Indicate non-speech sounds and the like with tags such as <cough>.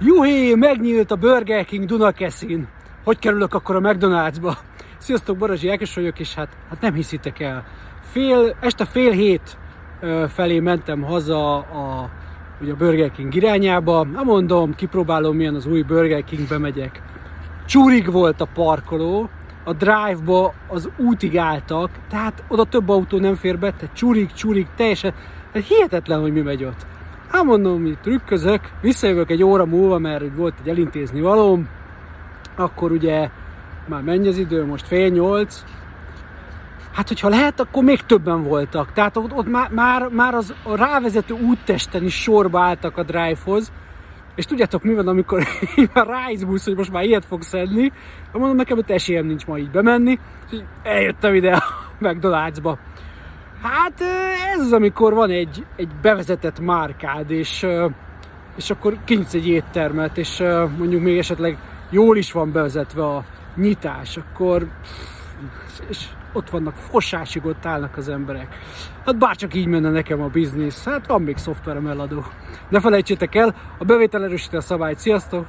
Juhé, megnyílt a Burger King Dunakeszin. Hogy kerülök akkor a McDonald'sba? Sziasztok, Barazsi Ákos vagyok, és hát, hát nem hiszitek el. Fél, este fél hét felé mentem haza a, ugye a Burger King irányába. Na mondom, kipróbálom milyen az új Burger Kingbe megyek. Csúrig volt a parkoló, a drive-ba az útig álltak, tehát oda több autó nem fér be, tehát csúrig, csúrig, teljesen, tehát hihetetlen, hogy mi megy ott. Hát mondom, mi trükközök, visszajövök egy óra múlva, mert volt egy elintézni valóm, akkor ugye már menj az idő, most fél nyolc, Hát, hogyha lehet, akkor még többen voltak. Tehát ott, ott már, már, már az a rávezető úttesten is sorba álltak a drive-hoz, és tudjátok mi van, amikor <laughs> ráizbúsz, hogy most már ilyet fogsz szedni, mondom, nekem ott esélyem nincs ma így bemenni, és így eljöttem ide a <laughs> McDonald'sba. Hát ez az, amikor van egy, egy bevezetett márkád, és, és akkor kinyitsz egy éttermet, és mondjuk még esetleg jól is van bevezetve a nyitás, akkor és ott vannak, fosásig ott állnak az emberek. Hát bárcsak így menne nekem a biznisz, hát van még szoftverem eladó. Ne felejtsétek el, a bevétel erősíti a szabályt. Sziasztok!